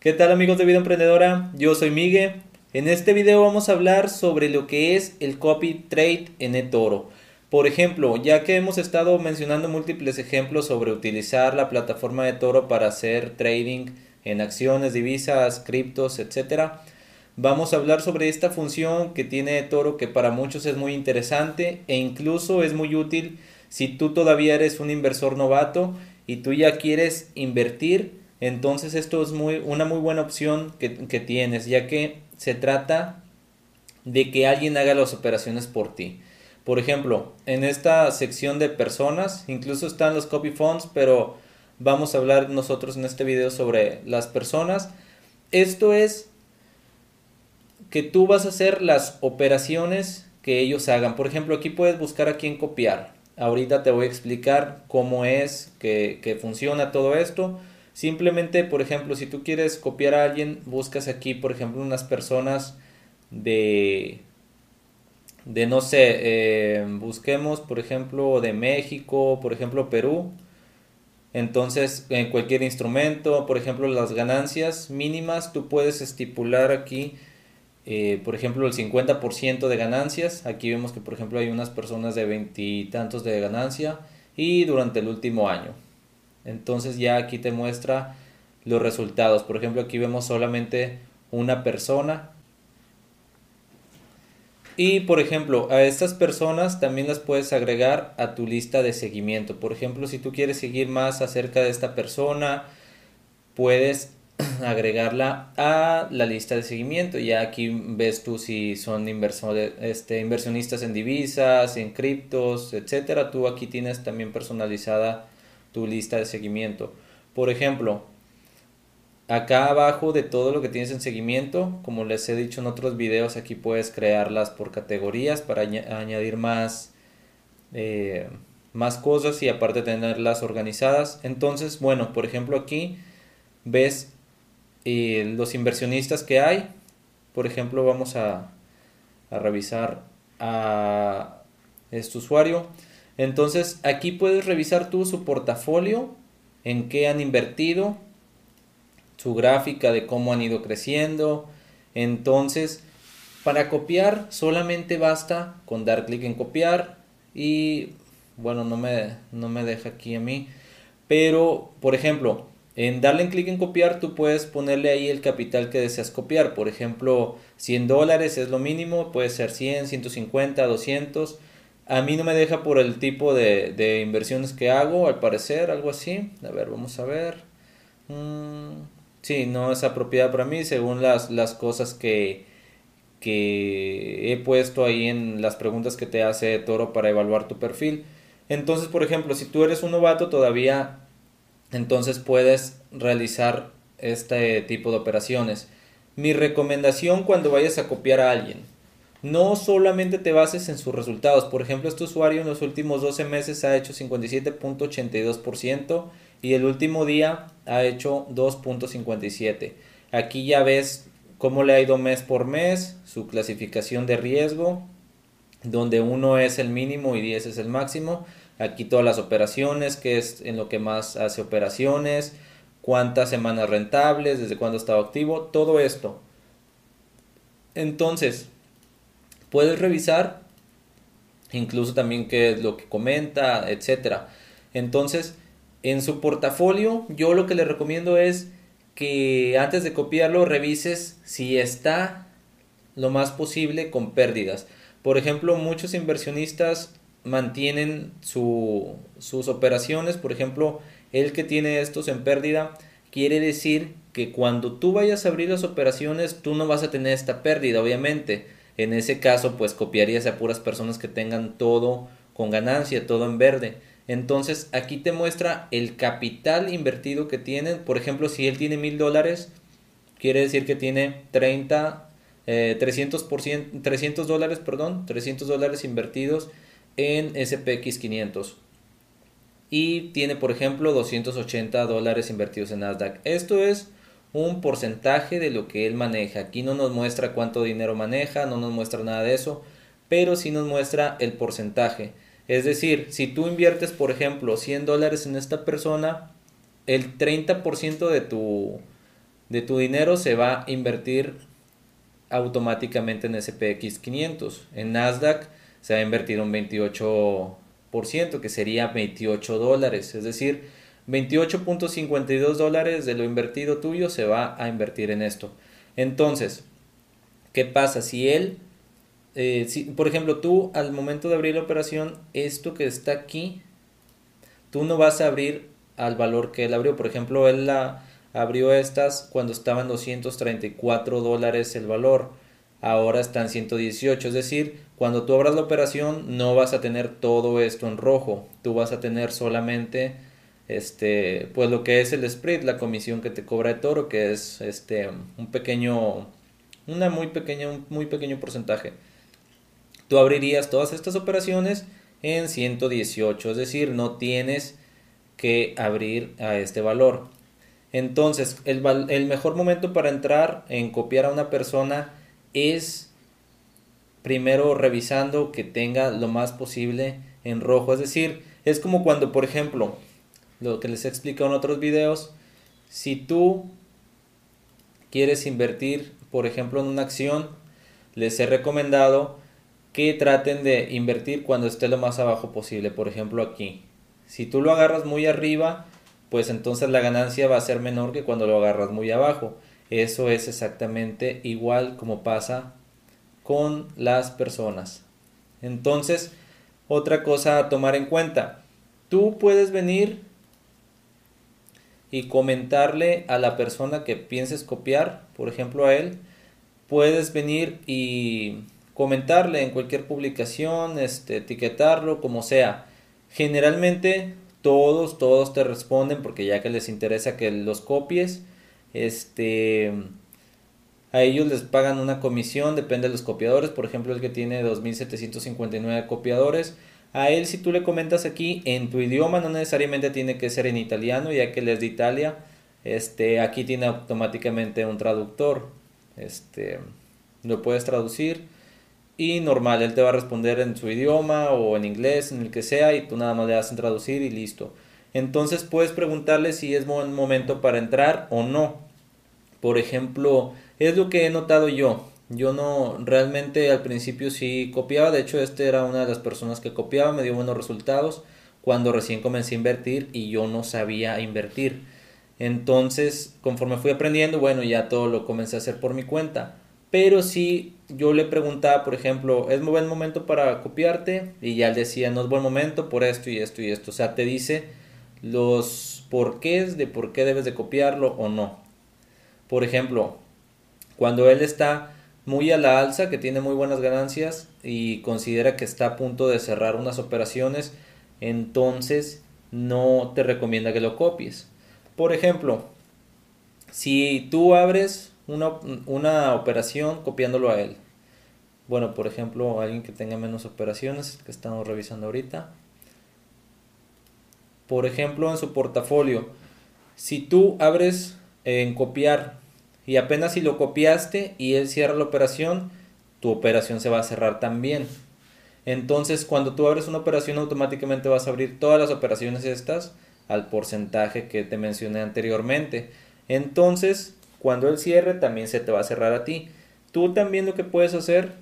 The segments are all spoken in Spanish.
¿Qué tal amigos de Vida Emprendedora? Yo soy Miguel. En este video vamos a hablar sobre lo que es el copy trade en eToro. Por ejemplo, ya que hemos estado mencionando múltiples ejemplos sobre utilizar la plataforma de Toro para hacer trading en acciones, divisas, criptos, etcétera, vamos a hablar sobre esta función que tiene Toro que para muchos es muy interesante e incluso es muy útil si tú todavía eres un inversor novato y tú ya quieres invertir entonces esto es muy, una muy buena opción que, tienes, ya que se trata de que alguien haga las operaciones por ti. Por ejemplo, en esta sección de personas, incluso están los copy funds, pero vamos a hablar nosotros en este video sobre las personas. Esto es que tú vas a hacer las operaciones que ellos hagan. Por ejemplo, aquí puedes buscar a quién copiar. Ahorita te voy a explicar cómo es que, que funciona todo esto. Simplemente, por ejemplo, si tú quieres copiar a alguien, buscas aquí, por ejemplo, unas personas de, de no sé, eh, busquemos, por ejemplo, de México, por ejemplo, Perú. Entonces, en cualquier instrumento, por ejemplo, las ganancias mínimas, tú puedes estipular aquí, eh, por ejemplo, el 50% de ganancias. Aquí vemos que, por ejemplo, hay unas personas de veintitantos de ganancia y durante el último año. Entonces ya aquí te muestra los resultados. Por ejemplo, aquí vemos solamente una persona. Y por ejemplo, a estas personas también las puedes agregar a tu lista de seguimiento. Por ejemplo, si tú quieres seguir más acerca de esta persona, puedes agregarla a la lista de seguimiento. Ya aquí ves tú si son este, inversionistas en divisas, en criptos, etcétera. Tú aquí tienes también personalizada tu lista de seguimiento. Por ejemplo, acá abajo de todo lo que tienes en seguimiento, como les he dicho en otros videos, aquí puedes crearlas por categorías para añadir más, eh, más cosas y aparte tenerlas organizadas. Entonces, bueno, por ejemplo aquí ves eh, los inversionistas que hay. Por ejemplo, vamos a, a revisar a este usuario. Entonces aquí puedes revisar tú su portafolio, en qué han invertido, su gráfica de cómo han ido creciendo. Entonces, para copiar solamente basta con dar clic en copiar y bueno, no me, no me deja aquí a mí. Pero, por ejemplo, en darle clic en copiar, tú puedes ponerle ahí el capital que deseas copiar. Por ejemplo, 100 dólares es lo mínimo, puede ser 100, 150, 200. A mí no me deja por el tipo de, inversiones que hago, al parecer, algo así. A ver, vamos a ver. Mm, sí, no es apropiada para mí según las, cosas que, que he puesto ahí en las preguntas que te hace Toro para evaluar tu perfil. Entonces, por ejemplo, si tú eres un novato todavía, entonces puedes realizar este tipo de operaciones. Mi recomendación cuando vayas a copiar a alguien, no solamente te bases en sus resultados. Por ejemplo, este usuario en los últimos 12 meses ha hecho 57.82% y el último día ha hecho 2.57. Aquí ya ves cómo le ha ido mes por mes, su clasificación de riesgo, donde 1 es el mínimo y 10 es el máximo. Aquí todas las operaciones, que es en lo que más hace operaciones, cuántas semanas rentables, desde cuándo estaba activo, todo esto. Entonces, puedes revisar incluso también qué es lo que comenta, etcétera. Entonces, en su portafolio, yo lo que le recomiendo es que antes de copiarlo revises si está lo más posible con pérdidas. Por ejemplo, muchos inversionistas mantienen sus operaciones, por ejemplo, el que tiene estos en pérdida, quiere decir que cuando tú vayas a abrir las operaciones, tú no vas a tener esta pérdida, obviamente en ese caso, pues copiarías a puras personas que tengan todo con ganancia, todo en verde. Entonces, aquí te muestra el capital invertido que tienen. Por ejemplo, si él tiene mil dólares, quiere decir que tiene 30, 300, 300 dólares, perdón, 300 dólares invertidos en SPX 500. Y tiene, por ejemplo, 280 dólares invertidos en Nasdaq. Esto es un porcentaje de lo que él maneja. Aquí no nos muestra cuánto dinero maneja, no nos muestra nada de eso, pero sí nos muestra el porcentaje. Es decir, si tú inviertes, por ejemplo, 100 dólares en esta persona, el 30% de tu, de tu dinero se va a invertir automáticamente en SPX 500. En Nasdaq se va a invertir un 28%, que sería 28 dólares. Es decir, 28.52 dólares de lo invertido tuyo se va a invertir en esto. Entonces, ¿qué pasa? Si él, eh, si, por ejemplo, tú al momento de abrir la operación, esto que está aquí, tú no vas a abrir al valor que él abrió. Por ejemplo, él la abrió estas cuando estaban 234 dólares el valor. Ahora están 118. Es decir, cuando tú abras la operación no vas a tener todo esto en rojo. Tú vas a tener solamente este pues lo que es el spread, la comisión que te cobra de toro, que es este un pequeño una muy pequeña un muy pequeño porcentaje. Tú abrirías todas estas operaciones en 118, es decir, no tienes que abrir a este valor. Entonces, el, el mejor momento para entrar en copiar a una persona es primero revisando que tenga lo más posible en rojo. Es decir, es como cuando, por ejemplo, lo que les he explicado en otros videos, si tú quieres invertir, por ejemplo, en una acción, les he recomendado que traten de invertir cuando esté lo más abajo posible, por ejemplo aquí. Si tú lo agarras muy arriba, pues entonces la ganancia va a ser menor que cuando lo agarras muy abajo. Eso es exactamente igual como pasa con las personas. Entonces, otra cosa a tomar en cuenta. Tú puedes venir y comentarle a la persona que pienses copiar, por ejemplo a él, puedes venir y comentarle en cualquier publicación, este, etiquetarlo, como sea. Generalmente todos, todos te responden porque ya que les interesa que los copies, este, a ellos les pagan una comisión, depende de los copiadores, por ejemplo el que tiene 2.759 copiadores, a él si tú le comentas aquí en tu idioma, no necesariamente tiene que ser en italiano, ya que él es de Italia, este, aquí tiene automáticamente un traductor, este, lo puedes traducir y normal, él te va a responder en su idioma o en inglés, en el que sea, y tú nada más le das en traducir y listo. Entonces puedes preguntarle si es buen momento para entrar o no. Por ejemplo, es lo que he notado yo. Yo no, realmente al principio sí copiaba, de hecho este era una de las personas que copiaba, me dio buenos resultados cuando recién comencé a invertir y yo no sabía invertir. Entonces, conforme fui aprendiendo, bueno, ya todo lo comencé a hacer por mi cuenta. Pero si yo le preguntaba, por ejemplo, ¿es buen momento para copiarte? Y ya él decía, no es buen momento por esto y esto y esto. O sea, te dice los porqués de por qué debes de copiarlo o no. Por ejemplo, cuando él está muy a la alza, que tiene muy buenas ganancias y considera que está a punto de cerrar unas operaciones, entonces no te recomienda que lo copies. Por ejemplo, si tú abres una, operación copiándolo a él. Bueno, por ejemplo, alguien que tenga menos operaciones, que estamos revisando ahorita. Por ejemplo, en su portafolio, si tú abres en copiar y apenas si lo copiaste y él cierra la operación, tu operación se va a cerrar también. Entonces, cuando tú abres una operación, automáticamente vas a abrir todas las operaciones estas al porcentaje que te mencioné anteriormente. Entonces, cuando él cierre, también se te va a cerrar a ti. Tú también lo que puedes hacer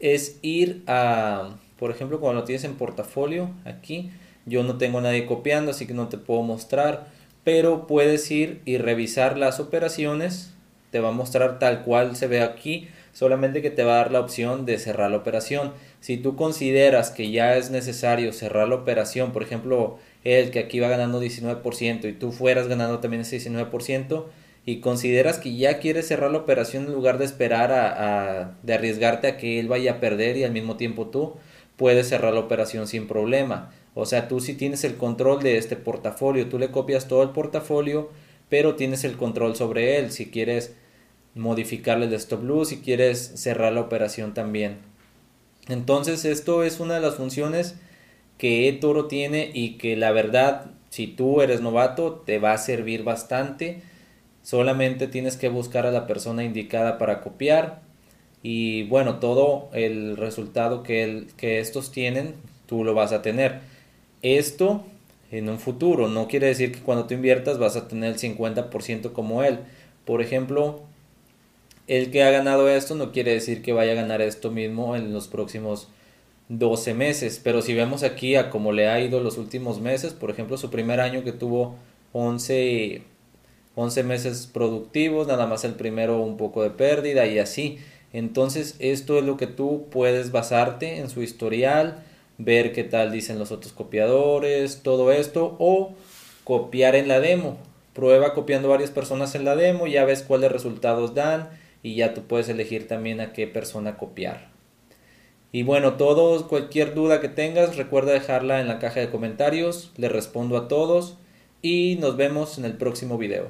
es ir a, por ejemplo, cuando lo tienes en portafolio, aquí, yo no tengo nadie copiando, así que no te puedo mostrar, pero puedes ir y revisar las operaciones, te va a mostrar tal cual se ve aquí, solamente que te va a dar la opción de cerrar la operación. Si tú consideras que ya es necesario cerrar la operación, por ejemplo, el que aquí va ganando 19% y tú fueras ganando también ese 19%, y consideras que ya quieres cerrar la operación en lugar de esperar a, de arriesgarte a que él vaya a perder y al mismo tiempo tú puedes cerrar la operación sin problema. O sea, tú sí tienes el control de este portafolio, tú le copias todo el portafolio, pero tienes el control sobre él si quieres modificarle el stop loss, si quieres cerrar la operación también. Entonces, esto es una de las funciones que eToro tiene y que la verdad, si tú eres novato, te va a servir bastante solamente tienes que buscar a la persona indicada para copiar y bueno, todo el resultado que, que estos tienen, tú lo vas a tener. Esto en un futuro. No quiere decir que cuando tú inviertas vas a tener el 50% como él, Por ejemplo, el que ha ganado esto no quiere decir que vaya a ganar esto mismo en los próximos 12 meses, pero si vemos aquí a cómo le ha ido los últimos meses, por ejemplo, su primer año que tuvo 11, 11 meses productivos, nada más el primero un poco de pérdida y así. Entonces, esto es lo que tú puedes basarte en su historial, ver qué tal dicen los otros copiadores, todo esto, o copiar en la demo. Prueba copiando varias personas en la demo, ya ves cuáles resultados dan y ya tú puedes elegir también a qué persona copiar. Y bueno, todos, cualquier duda que tengas, recuerda dejarla en la caja de comentarios, le respondo a todos y nos vemos en el próximo video.